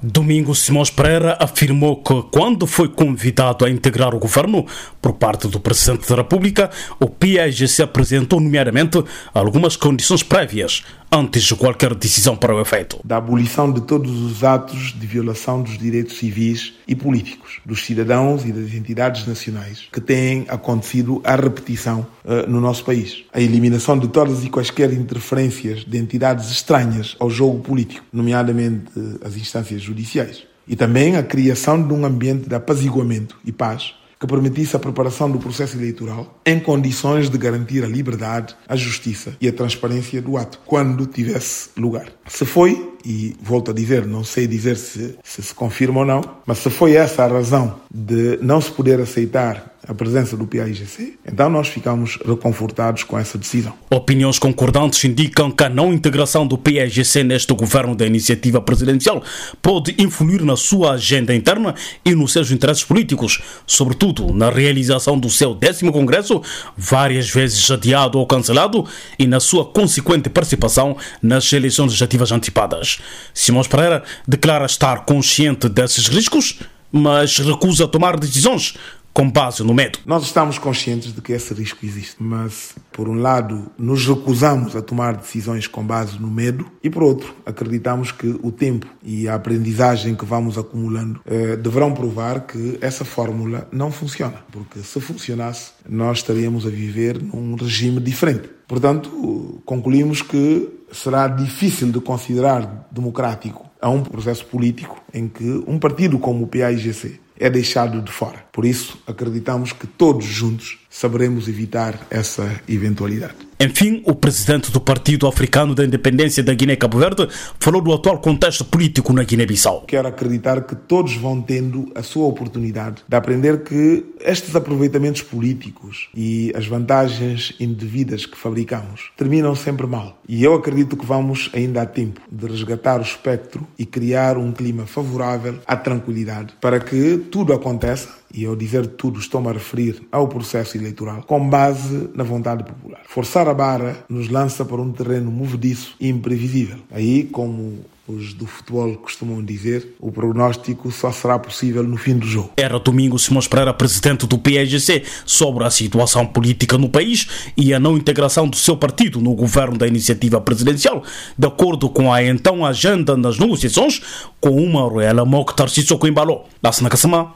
Domingo Simões Pereira afirmou que, quando foi convidado a integrar o governo por parte do Presidente da República, o PAGC apresentou, nomeadamente, algumas condições prévias antes de qualquer decisão para o efeito. Da abolição de todos os atos de violação dos direitos civis e políticos dos cidadãos e das entidades nacionais que têm acontecido à repetição uh, no nosso país. A eliminação de todas e quaisquer interferências de entidades estranhas ao jogo político, nomeadamente uh, as instâncias judiciais. E também a criação de um ambiente de apaziguamento e paz que permitisse a preparação do processo eleitoral em condições de garantir a liberdade, a justiça e a transparência do ato, quando tivesse lugar. Se foi, e volto a dizer, não sei dizer se, se se confirma ou não, mas se foi essa a razão de não se poder aceitar a presença do PAIGC, então nós ficamos reconfortados com essa decisão. Opiniões concordantes indicam que a não integração do PAIGC neste governo da iniciativa presidencial pode influir na sua agenda interna e nos seus interesses políticos, sobretudo na realização do seu décimo congresso, várias vezes adiado ou cancelado, e na sua consequente participação nas eleições legislativas antecipadas. Simões Pereira declara estar consciente desses riscos, mas recusa tomar decisões com base no medo. Nós estamos conscientes de que esse risco existe, mas, por um lado, nos recusamos a tomar decisões com base no medo e, por outro, acreditamos que o tempo e a aprendizagem que vamos acumulando eh, deverão provar que essa fórmula não funciona, porque se funcionasse, nós estaríamos a viver num regime diferente. Portanto, concluímos que será difícil de considerar democrático a um processo político em que um partido como o PAIGC é deixado de fora. Por isso, acreditamos que todos juntos saberemos evitar essa eventualidade. Enfim, o presidente do Partido Africano da Independência da Guiné-Cabo Verde falou do atual contexto político na Guiné-Bissau. Quero acreditar que todos vão tendo a sua oportunidade de aprender que estes aproveitamentos políticos e as vantagens indevidas que fabricamos terminam sempre mal. E eu acredito que vamos ainda a tempo de resgatar o espectro e criar um clima favorável à tranquilidade para que tudo aconteça e ao dizer tudo estou-me a referir ao processo eleitoral, com base na vontade popular. Forçar a barra nos lança para um terreno movediço e imprevisível. Aí, como os do futebol costumam dizer, o prognóstico só será possível no fim do jogo. Era domingo Simões Pereira, presidente do PSGC, sobre a situação política no país e a não integração do seu partido no governo da iniciativa presidencial, de acordo com a então agenda nas negociações com uma Royal Mokhtar Sissoko Embalo. Da Sana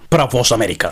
para a Voz da América.